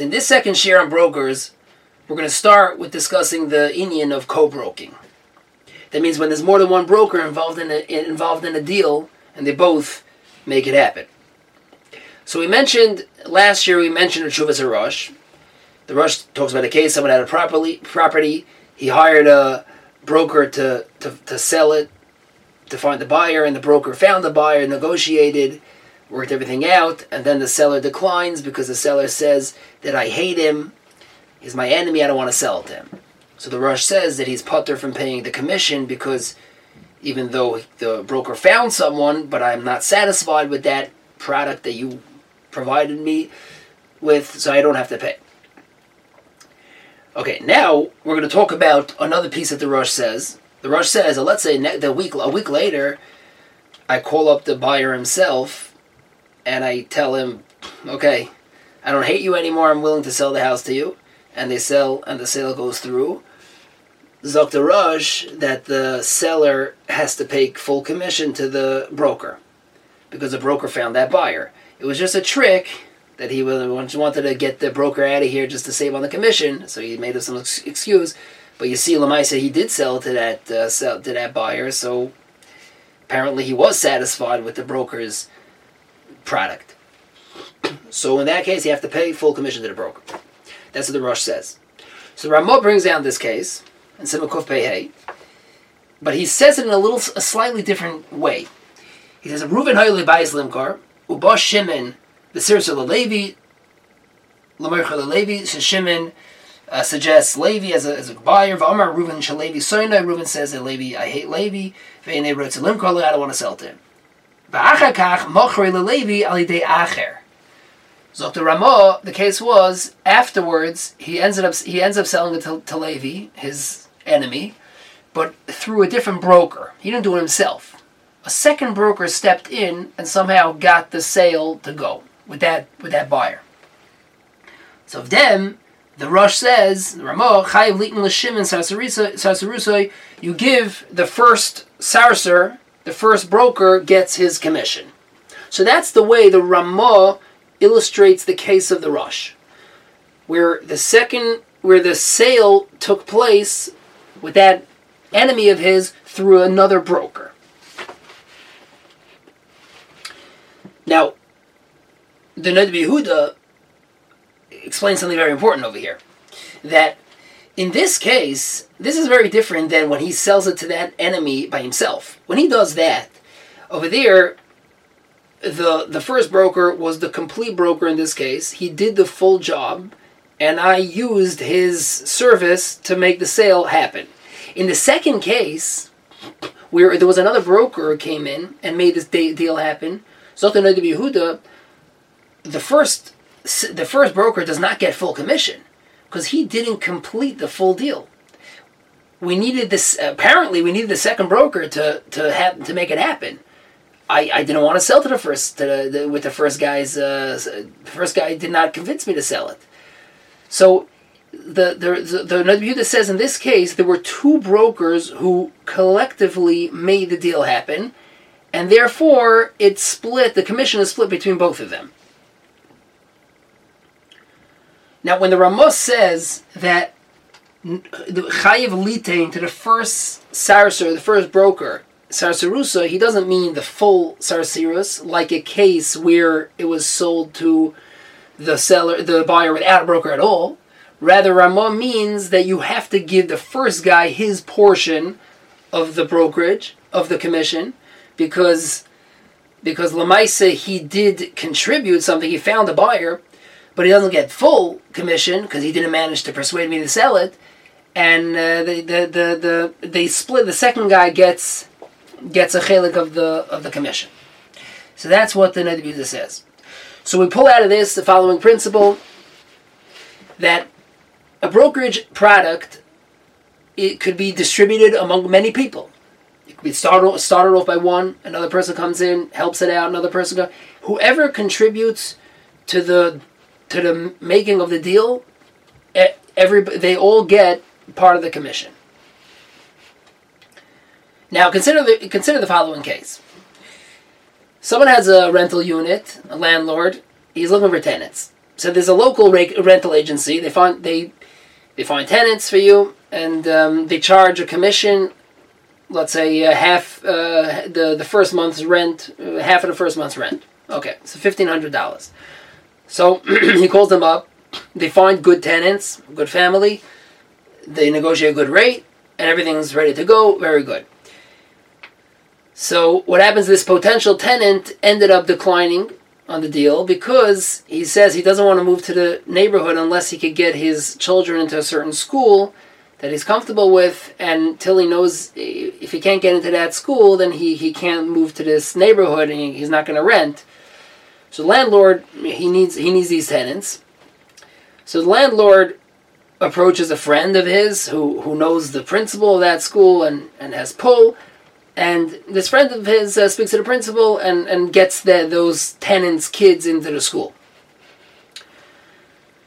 So in this second share on brokers, we're going to start with discussing the inyan of co-broking. That means when there's more than one broker involved in a, involved in a deal, and they both make it happen. So we mentioned last year we mentioned Reshuvas Rush. The Rush talks about a case someone had a property property. He hired a broker to, to, to sell it, to find the buyer, and the broker found the buyer, negotiated, worked everything out, and then the seller declines because the seller says that I hate him, he's my enemy, I don't want to sell to him. So the Rush says that he's patur from paying the commission because even though the broker found someone, but I'm not satisfied with that product that you provided me with, so I don't have to pay. Okay, now we're going to talk about another piece that the Rush says. The Rush says, let's say the week a week later, I call up the buyer himself, and I tell him, okay, I don't hate you anymore. I'm willing to sell the house to you, and they sell, and the sale goes through. Zok Rush that the seller has to pay full commission to the broker because the broker found that buyer. It was just a trick that he wanted to get the broker out of here just to save on the commission, so he made up some excuse. But you see, Lamaisa he did sell to that uh, sell to that buyer, so apparently he was satisfied with the broker's product. So in that case, you have to pay full commission to the broker. That's what the Rush says. So Ramah brings down this case Simakuf Pei but he says it in a little, a slightly different way. He says, "Reuven Hoyle buys Limkar, Uba Shimon, the Sirsa Levi, Lamercha Levi, so Shimon uh, suggests Levi as a, as a buyer. V'amar Reuven Shalevi Soina. Reuven says that Levi, I hate Levi. Ve'ene wrote to Limkar, I don't want to sell to him. V'achakach Mochre Levi alidei Acher. The case was afterwards he ends up he ends up selling it to, to Levi, his enemy, but through a different broker. He didn't do it himself a second broker stepped in and somehow got the sale to go with that with that buyer. So of them, the Rush says, Ramah, Chayiv Litin L'Shim and Sarsarusoi, you give the first Sarser, the first broker gets his commission. So that's the way the Ramah illustrates the case of the Rush, where the second, where the sale took place with that enemy of his through another broker. Now, the Ned Yehuda explains something very important over here. That in this case, this is very different than when he sells it to that enemy by himself. When he does that, over there, the the first broker was the complete broker in this case. He did the full job, and I used his service to make the sale happen. In the second case, where there was another broker came in and made this deal happen, Zotan Yehuda, the first the first broker does not get full commission because he didn't complete the full deal. We needed this. Apparently, we needed the second broker to to have to make it happen. I, I didn't want to sell to the first to the, the, with the first guy's uh, the first guy did not convince me to sell it. So the the the, the says in this case there were two brokers who collectively made the deal happen, and therefore it's split, the commission is split between both of them. Now, when the Ramos says that the chayiv litain to the first sarser, the first broker, sarserusa, he doesn't mean the full sarserus, like a case where it was sold to the seller, the buyer without a broker at all. Rather, Ramah means that you have to give the first guy his portion of the brokerage, of the commission, because because Lamaisa he did contribute something. He found a buyer, but he doesn't get full commission because he didn't manage to persuade me to sell it. And uh, the, the, the, the they split. The second guy gets gets a chelik of the of the commission. So that's what the Noda B'Yehuda says. So we pull out of this the following principle that a brokerage product it could be distributed among many people we start started off by one, another person comes in, helps it out, another person goes. Whoever contributes to the to the making of the deal, every they all get part of the commission. Now consider the consider the following case. Someone has a rental unit, a landlord. He's looking for tenants. So there's a local ra- rental agency. They find they they find tenants for you, and um, they charge a commission. Let's say uh, half uh, the the first month's rent, uh, half of the first month's rent. Okay, so fifteen hundred dollars. So he calls them up. They find good tenants, good family. They negotiate a good rate, and everything's ready to go. Very good. So what happens? This potential tenant ended up declining on the deal because he says he doesn't want to move to the neighborhood unless he could get his children into a certain school that he's comfortable with and till he knows if he can't get into that school then he, he can't move to this neighborhood and he, he's not going to rent so landlord he needs he needs these tenants so the landlord approaches a friend of his who, who knows the principal of that school and, and has pull and this friend of his uh, speaks to the principal and, and gets the, those tenants' kids into the school.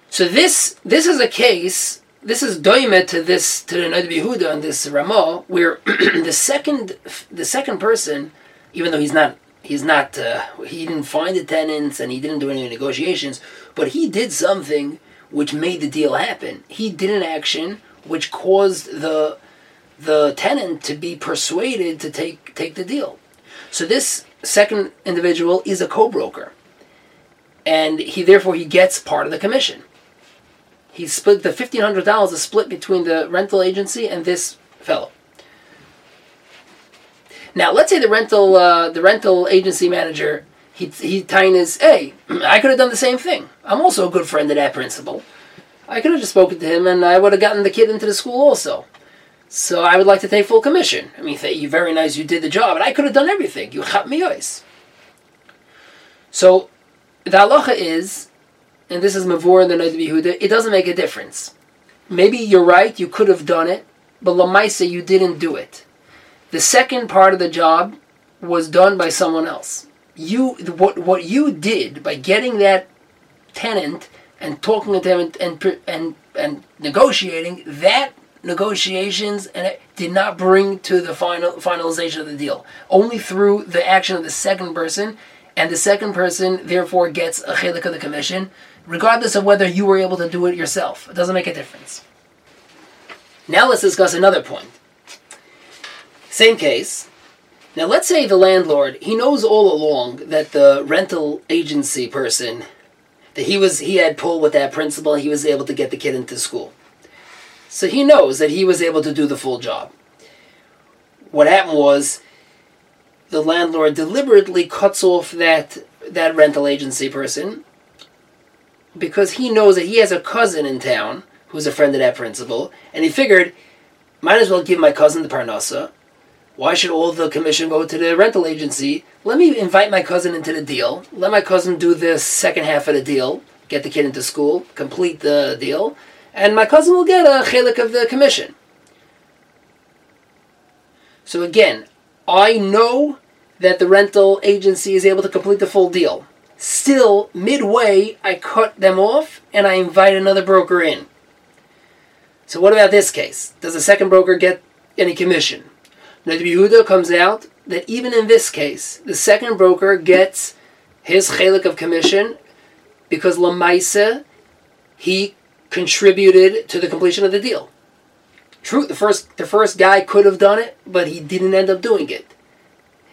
So this this is a case. This is doimet to this to the Noda B'Yehuda and this Ramah, where the second the second person, even though he's not he's not uh, he didn't find the tenants and he didn't do any negotiations, but he did something which made the deal happen. He did an action which caused the the tenant to be persuaded to take take the deal. So this second individual is a co-broker, and he therefore he gets part of the commission. He split the fifteen hundred dollars is split between the rental agency and this fellow. Now let's say the rental uh, the rental agency manager he he tying his hey I could have done the same thing. I'm also a good friend of that principal. I could have just spoken to him and I would have gotten the kid into the school also. So I would like to take full commission. I mean, you very nice, you did the job, and I could have done everything. You chap me eyes. So the halacha is, and this is mavur in the Noda B'Yehuda, it doesn't make a difference. Maybe you're right, you could have done it, but lamaisa you didn't do it. The second part of the job was done by someone else. You what what you did by getting that tenant and talking to them and and and, and negotiating that negotiations and it did not bring to the final finalization of the deal. Only through the action of the second person, and the second person therefore gets a chelik of the commission, regardless of whether you were able to do it yourself. It doesn't make a difference. Now let's discuss another point. Same case. Now let's say the landlord, he knows all along that the rental agency person that he was he had pull with that principal, he was able to get the kid into school. So he knows that he was able to do the full job. What happened was the landlord deliberately cuts off that that rental agency person because he knows that he has a cousin in town who's a friend of that principal, and he figured, might as well give my cousin the parnasa. Why should all the commission go to the rental agency? Let me invite my cousin into the deal. Let my cousin do the second half of the deal, get the kid into school, complete the deal, and my cousin will get a chelik of the commission. So again, I know that the rental agency is able to complete the full deal. Still, midway, I cut them off and I invite another broker in. So what about this case? Does the second broker get any commission? Noda B'Yehuda comes out that even in this case, the second broker gets his chelik of commission because Lamaisa, he contributed to the completion of the deal. True, the first the first guy could have done it, but he didn't end up doing it.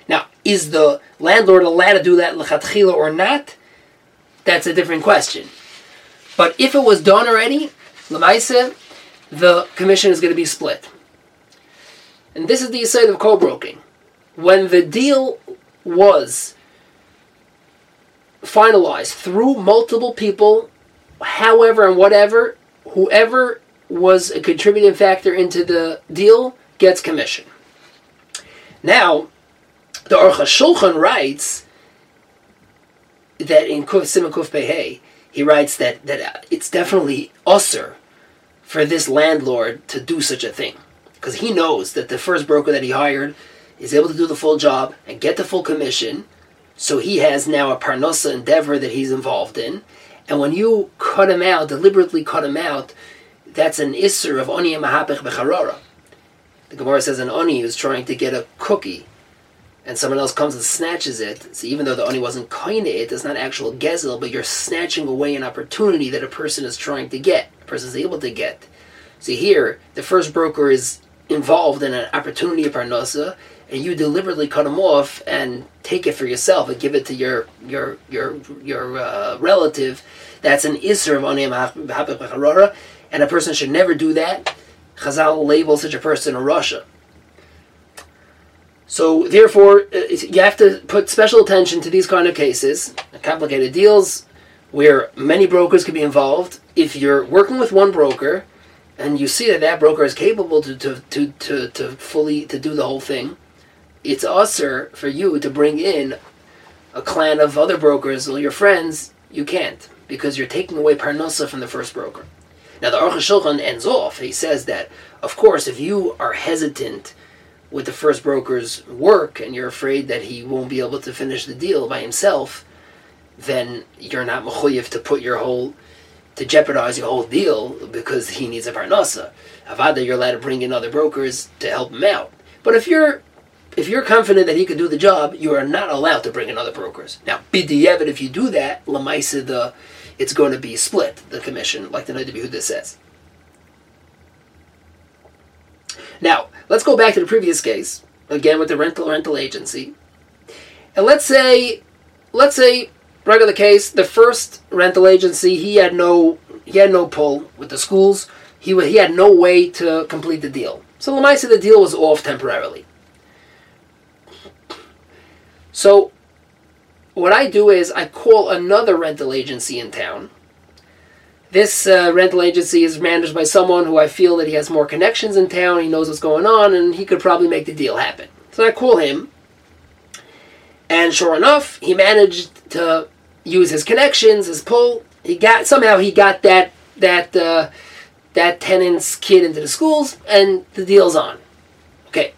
Now, is the landlord allowed to do that lechatchila or not? That's a different question. But if it was done already, lemaisa, the commission is going to be split. And this is the side of co-broking. When the deal was finalized through multiple people however and whatever, whoever was a contributing factor into the deal gets commission. Now, the Aruch HaShulchan writes that in Kuf Simon Behei, he writes that, that it's definitely usser for this landlord to do such a thing. Because he knows that the first broker that he hired is able to do the full job and get the full commission. So he has now a parnosa endeavor that he's involved in. And when you cut him out, deliberately cut him out, that's an isser of oni mahapech becharara. The Gemara says an oni who's trying to get a cookie and someone else comes and snatches it, so even though the oni wasn't kind it, it's not actual gezel, but you're snatching away an opportunity that a person is trying to get, a person is able to get. See here, the first broker is involved in an opportunity of parnasa, and you deliberately cut him off and take it for yourself and give it to your your your your uh, relative. That's an isser of oniyam and a person should never do that. Chazal labels such a person a rasha. So therefore, uh, you have to put special attention to these kind of cases, complicated deals, where many brokers can be involved. If you're working with one broker, and you see that that broker is capable to, to, to, to, to fully to do the whole thing, it's usher for you to bring in a clan of other brokers or your friends. You can't because you're taking away parnasa from the first broker. Now the Aruch Shulchan ends off. He says that, of course, if you are hesitant with the first broker's work and you're afraid that he won't be able to finish the deal by himself, then you're not mechuyev to put your whole to jeopardize your whole deal because he needs a parnasa. Avada, you're allowed to bring in other brokers to help him out. But if you're if you're confident that he can do the job, you are not allowed to bring in other brokers. Now, b'di'evet, if you do that, lamaisa the it's going to be split the commission, like the Noda B'Yehuda says. Now, let's go back to the previous case again with the rental rental agency, and let's say, let's say, regular case, the first rental agency he had no he had no pull with the schools. He he had no way to complete the deal. So Lamaisa, the deal was off temporarily. So what I do is I call another rental agency in town this uh, rental agency is managed by someone who I feel that he has more connections in town, he knows what's going on, and he could probably make the deal happen. So I call him, and sure enough, he managed to use his connections, his pull. He got somehow he got that that uh, that tenant's kid into the schools, and the deal's on. Okay.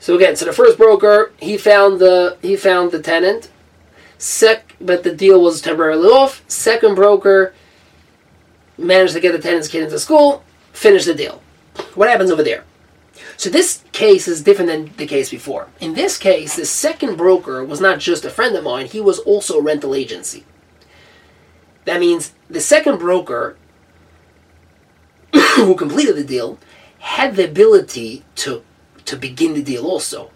So again, so the first broker he found the he found the tenant. Sec, but the deal was temporarily off. Second broker managed to get the tenant's kid into school, finish the deal. What happens over there? So this case is different than the case before. In this case, the second broker was not just a friend of mine, he was also a rental agency. That means the second broker who completed the deal had the ability to to begin the deal also.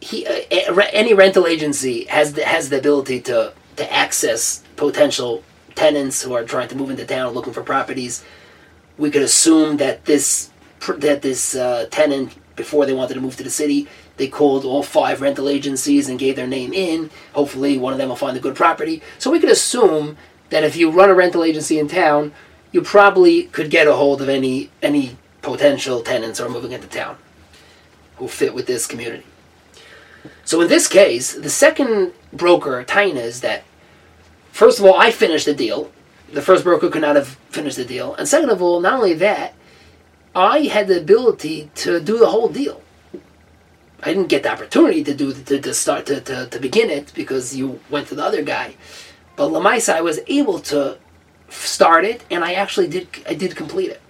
He, uh, any rental agency has the, has the ability to to access potential tenants who are trying to move into town looking for properties. We could assume that this that this uh, tenant before they wanted to move to the city, they called all five rental agencies and gave their name in. Hopefully, one of them will find a good property. So we could assume that if you run a rental agency in town, you probably could get a hold of any any potential tenants who are moving into town who fit with this community. So in this case, the second broker, Tina is that First of all, I finished the deal. The first broker could not have finished the deal. And second of all, not only that, I had the ability to do the whole deal. I didn't get the opportunity to do to, to start to, to, to begin it because you went to the other guy. But Lamaisa, I was able to start it, and I actually did. I did complete it.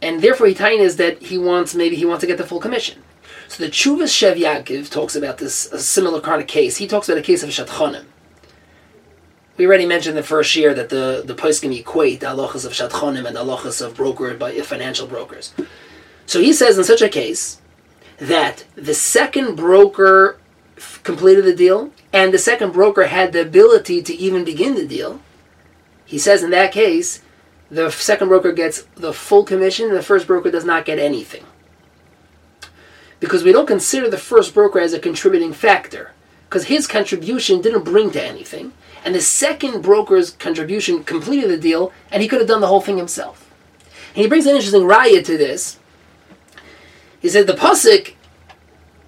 And therefore, Hitain is that he wants maybe he wants to get the full commission. So the Chuvas Shev Yaakov talks about this a similar kind of case. He talks about a case of Shatchonim. We already mentioned the first year that the the poskim equate the halachas of Shatchonim and the halachas of broker by uh, financial brokers. So he says in such a case that the second broker f- completed the deal and the second broker had the ability to even begin the deal. He says in that case, the second broker gets the full commission and the first broker does not get anything because we don't consider the first broker as a contributing factor because his contribution didn't bring to anything and the second broker's contribution completed the deal and he could have done the whole thing himself and he brings an interesting raya to this he said the pasuk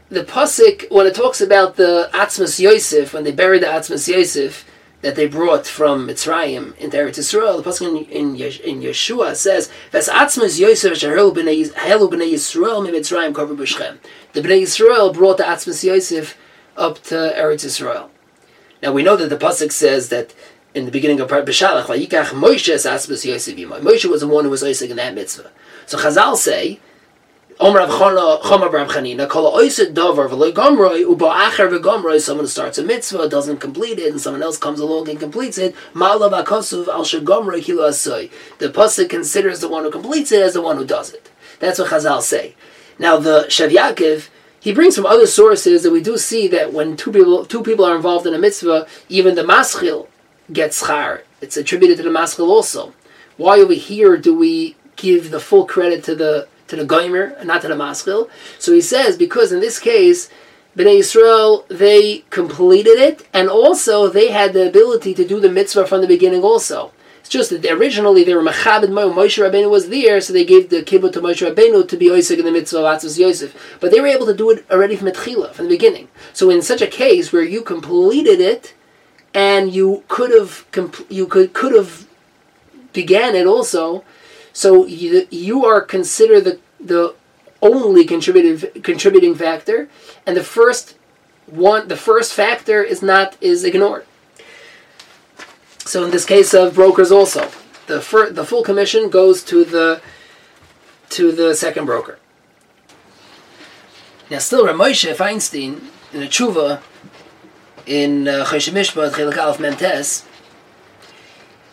the pasuk when it talks about the atzmas yosef when they buried the atzmas yosef that they brought from Mitzrayim into Eretz Yisrael, the pasuk in, in, in Yeshua says, "Ves atzmas Yosef shehelu b'nei Yisrael mitzrayim kover b'Shechem." The bnei Yisrael brought the atzmas Yosef up to Eretz Yisrael. Now we know that the pasuk says that in the beginning of B'Shalach, "Vayikach Moshe Yosef yimai." Moshe was the one who was oisek in that mitzvah. So Chazal say Omer Rav Chama Rav Chanina, Kol Oisid Dover, V'loi Gomroi, Uba Acher V'Gomroi, someone who starts a mitzvah, doesn't complete it, and someone else comes along and completes it, Ma'alav HaKosuv Al Shegomroi Kilo Asoi. The Pasuk considers the one who completes it as the one who does it. That's what Chazal say. Now the Shev Yaakov, he brings from other sources that we do see that when two people two people are involved in a mitzvah, even the maschil gets schar. It's attributed to the maschil also. Why over here do we give the full credit to the to the goimer and not to the maschil? So he says because in this case, Bnei Yisrael they completed it and also they had the ability to do the mitzvah from the beginning also. It's just that originally they were Mechabed Mo, Moshe Rabbeinu was there, so they gave the kibud to Moshe Rabbeinu to be Yosef in the mitzvah of Atzmas Yosef. But they were able to do it already from Etchila, from the beginning. So in such a case where you completed it, and you could have compl- you could could have began it also, so you, you are considered the the only contributing contributing factor, and the first one the first factor is not is ignored. So in this case of brokers also, the fir- the full commission goes to the to the second broker. Now still Ramoshe Feinstein in a tshuva in uh, Choshen Mishpat Chelik Aleph Mentes,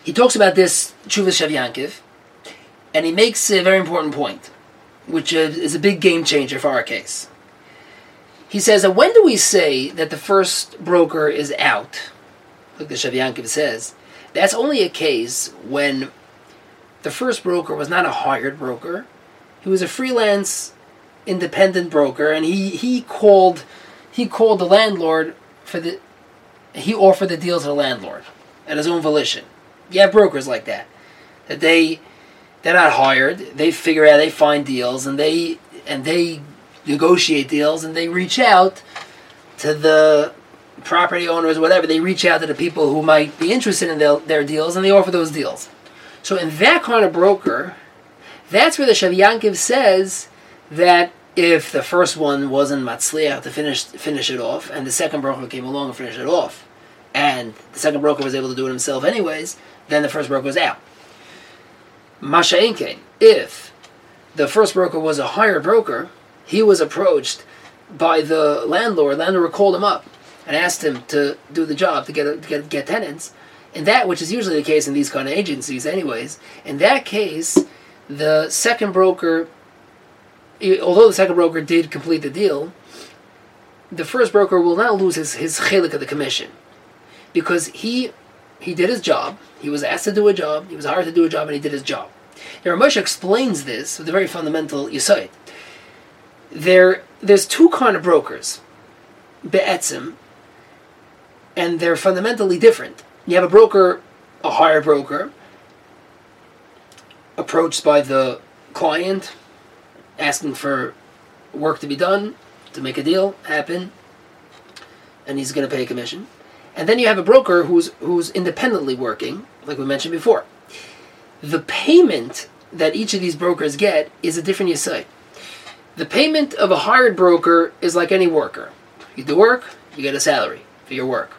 he talks about this tshuva shaviankiv, and he makes a very important point, which is a big game changer for our case. He says that when do we say that the first broker is out, like the shaviankiv says, that's only a case when the first broker was not a hired broker. He was a freelance independent broker and he, he called he called the landlord for the he offered the deal to the landlord at his own volition. Have brokers like that. That they they're not hired, they figure out they find deals and they and they negotiate deals and they reach out to the property owners, whatever, they reach out to the people who might be interested in their, their deals and they offer those deals. So in that kind of broker, that's where the Shav Yankiv says that if the first one wasn't matzliach to finish finish it off, and the second broker came along and finished it off, and the second broker was able to do it himself anyways, then the first broker was out. Masha'inkein, if the first broker was a hired broker, he was approached by the landlord. Landlord called him up and asked him to do the job to get to get, get tenants. In that, which is usually the case in these kind of agencies, anyways, in that case, the second broker, although the second broker did complete the deal, the first broker will not lose his his chelik of the commission, because he he did his job. He was asked to do a job. He was hired to do a job, and he did his job. Now, Ramesh explains this with a very fundamental yisoid. There, there's two kind of brokers, be'etzim, and they're fundamentally different. You have a broker, a hire broker, approached by the client, asking for work to be done, to make a deal happen, and he's going to pay a commission. And then you have a broker who's who's independently working, like we mentioned before. The payment that each of these brokers get is a different yisai. The payment of a hired broker is like any worker. You do work, you get a salary for your work.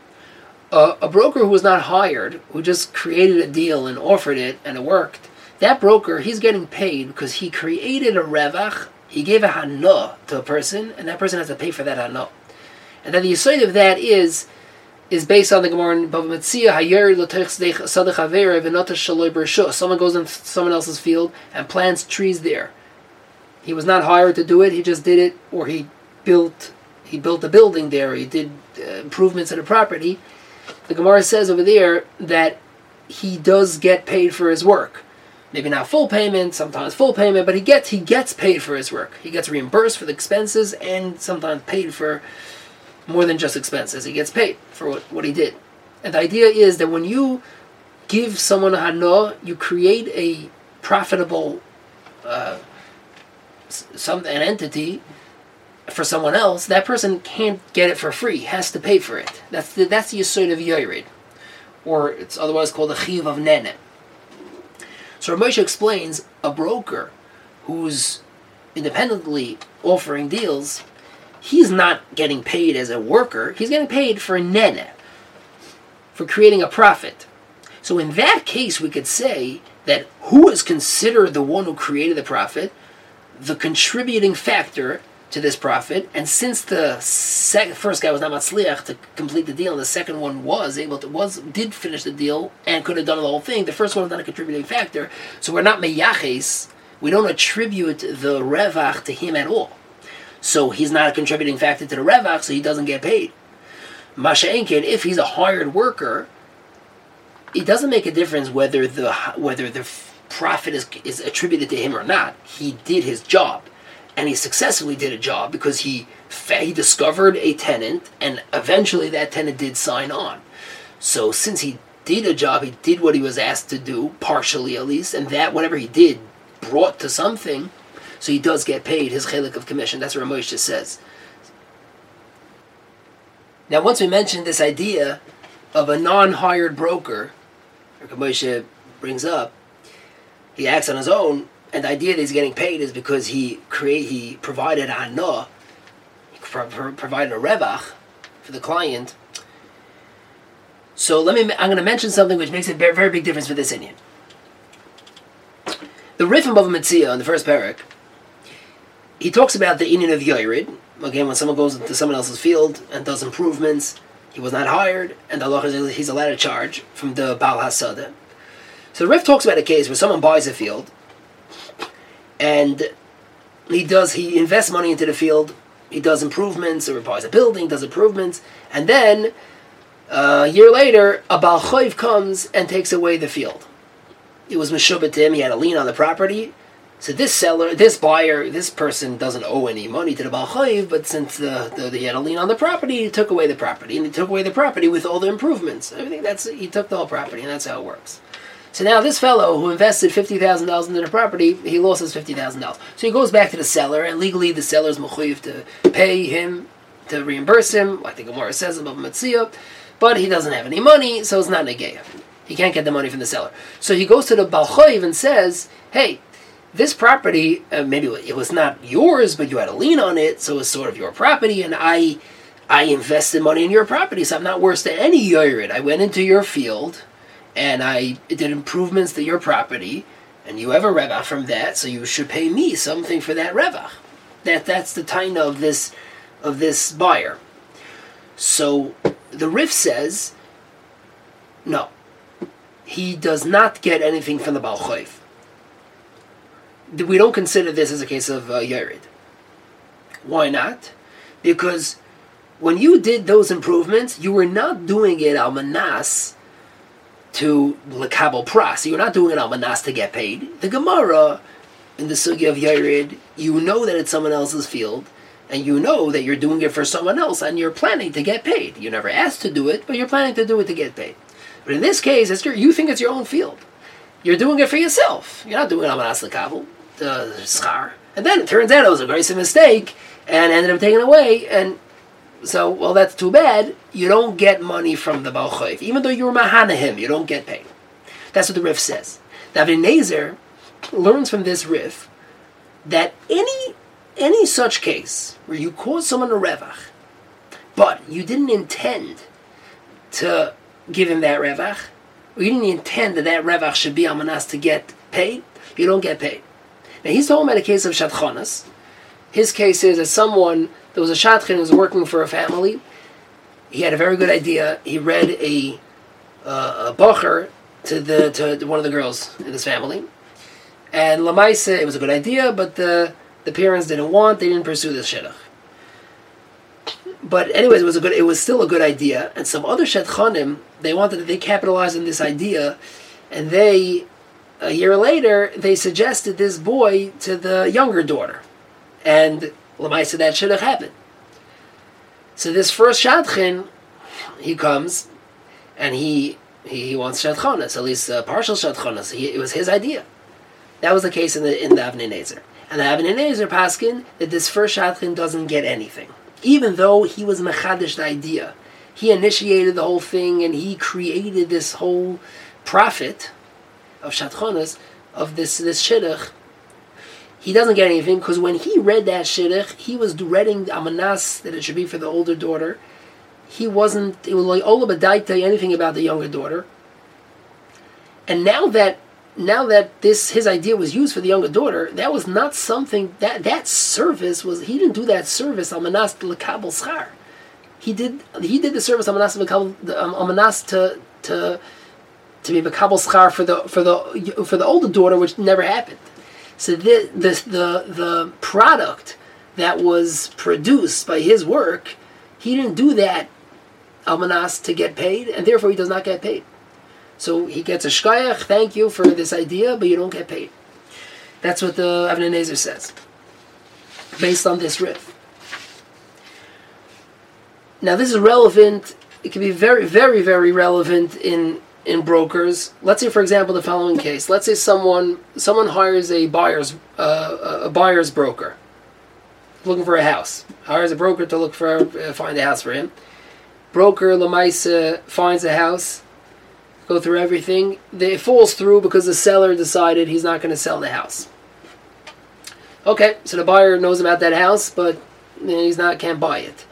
Uh, a broker who was not hired, who just created a deal and offered it and it worked, that broker, he's getting paid because he created a revach, he gave a hana to a person, and that person has to pay for that hana. And then the aside of that is is based on the Gemara in Bava Metzia, Someone goes in someone else's field and plants trees there. He was not hired to do it, he just did it, or he built he built a building there, he did uh, improvements to the property. The Gemara says over there that he does get paid for his work. Maybe not full payment, sometimes full payment, but he gets he gets paid for his work. He gets reimbursed for the expenses and sometimes paid for more than just expenses. He gets paid for what, what he did. And the idea is that when you give someone a hana, you create a profitable uh, some an entity for someone else. That person can't get it for free; has to pay for it. That's the that's the yisod of yored, or it's otherwise called the chiv of nene. So Ramosha explains a broker who's independently offering deals he's not getting paid as a worker, he's getting paid for nene, for creating a profit. So in that case, we could say that who is considered the one who created the profit? the contributing factor to this profit, and since the sec- first guy was not matzliach to complete the deal, and the second one was able to was did finish the deal and could have done the whole thing, the first one was not a contributing factor. So we're not meyaches. We don't attribute the revach to him at all. So he's not a contributing factor to the revach, so he doesn't get paid. Masha Enkin, if he's a hired worker, it doesn't make a difference whether the whether the profit is is attributed to him or not. He did his job and he successfully did a job because he he discovered a tenant, and eventually that tenant did sign on. So since he did a job, he did what he was asked to do, partially at least, and that whatever he did brought to something. So he does get paid his chelik of commission. That's what Moshe says. Now, once we mentioned this idea of a non-hired broker, Moshe brings up, he acts on his own and the idea that he's getting paid is because he create he provided anah, he provided a revach for the client. So let me. I'm going to mention something which makes a very, very big difference for this inyan. The Rifim of Mitzia in the first parak, he talks about the inyan of Yorid. Again, when someone goes into someone else's field and does improvements, he was not hired, and Allah he's allowed to charge from the Baal Hasada. So the Rif talks about a case where someone buys a field and he does he invests money into the field. He does improvements or buys a building, does improvements, and then uh, a year later, a Balchoiv comes and takes away the field. It was Meshubatim, he had a lien on the property. So this seller, this buyer, this person doesn't owe any money to the Balchoiv, but since the, the, he had a lien on the property, he took away the property. And he took away the property with all the improvements. Everything that's he took the whole property, and that's how it works. So now this fellow who invested fifty thousand dollars into the property, he lost his fifty thousand dollars. So he goes back to the seller, and legally the seller is mechuyev to pay him to reimburse him. I think Gemara says Bava Metzia, but he doesn't have any money, so it's not negeya. He can't get the money from the seller. So he goes to the balchoiv and says, "Hey, this property, uh, maybe it was not yours, but you had a lien on it, so it's sort of your property, and I." I invested money in your property, so I'm not worse than any yorid. I went into your field, and I did improvements to your property, and you have a revach from that, so you should pay me something for that revach. That that's the time of this of this buyer. So the Rif says, no, he does not get anything from the Balchoif. We don't consider this as a case of uh, Yerid. Why not? Because when you did those improvements, you were not doing it al manas to lekabel pras. You're not doing it on manas to get paid. The Gemara in the sugi of Yared, you know that it's someone else's field, and you know that you're doing it for someone else, and you're planning to get paid. You never asked to do it, but you're planning to do it to get paid. But in this case, it's your, you think it's your own field. You're doing it for yourself. You're not doing it on manas lekabel, the schar. And then it turns out it was a great mistake, and ended up taken away, and so, well, that's too bad. You don't get money from the Balchoiv. Even though you're Mahanahim, you don't get paid. That's what the Rif says. Now, Nezer learns from this Rif that any any such case where you cause someone a revach, but you didn't intend to give him that revach, or you didn't intend that that revach should be amanas to get paid, you don't get paid. Now he's talking about a case of shatchonas. His case is that someone there was a shadchan who was working for a family. He had a very good idea. He read a uh, a bacher to the to one of the girls in this family, and lamaisa it was a good idea, but the the parents didn't want. They didn't pursue this shidduch. But anyways, it was a good. It was still a good idea, and some other shadchanim they wanted they capitalized on this idea, and they a year later they suggested this boy to the younger daughter, and Lamaisa, that should have happened. So this first Shadchan, he comes, and he he, he wants Shadchanas, at least partial Shadchanas. It was his idea. That was the case in the in the Avnei Nezer. And the Avnei Nezer paskin that this first Shadchan doesn't get anything, even though he was mechadish the idea. He initiated the whole thing, and he created this whole profit of Shadchanas of this this shidduch he doesn't get anything because when he read that shidduch, he was reading the amanas that it should be for the older daughter. He wasn't, it was like Ola Badaita, anything about the younger daughter. And now that now that this his idea was used for the younger daughter, that was not something that that service was. He didn't do that service almanas lekabel schar. He did he did the service almanas almanas um, to to to be bekabel schar for the for the for the older daughter, which never happened. So the the the, the product that was produced by his work, he didn't do that almanas to get paid, and therefore he does not get paid. So he gets a shkayach, thank you for this idea, but you don't get paid. That's what the Avnei Nezer says, based on this Rif. Now this is relevant. It can be very, very, very relevant in in brokers. Let's say, for example, the following case. Let's say someone someone hires a buyer's uh, a buyer's broker, looking for a house. Hires a broker to look for uh, find a house for him. Broker Lamaisa finds a house go through everything. It falls through because the seller decided he's not going to sell the house. Okay, so the buyer knows about that house, but he's not can't buy it.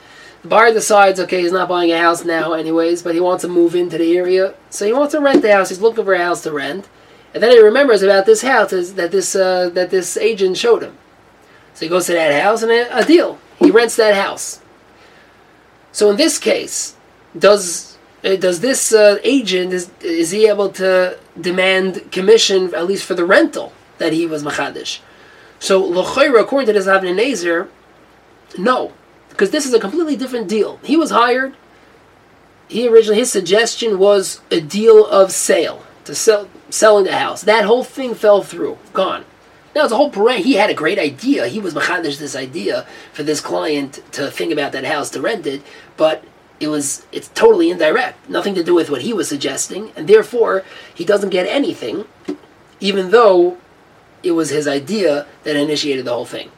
Buyer decides, okay, he's not buying a house now, anyways, but he wants to move into the area, so he wants to rent the house. He's looking for a house to rent, and then he remembers about this house that this uh, that this agent showed him. So he goes to that house, and a, deal. He rents that house. So in this case, does uh, does this uh, agent is is he able to demand commission at least for the rental that he was machadish? So lochayra, according to this Avnei Nezer, no, because this is a completely different deal. He was hired. He originally his suggestion was a deal of sale to sell selling the house. That whole thing fell through, gone. Now it's a whole parade. He had a great idea. He was machadish this idea for this client to think about that house to rent it, but it was it's totally indirect, nothing to do with what he was suggesting, and therefore he doesn't get anything, even though it was his idea that initiated the whole thing.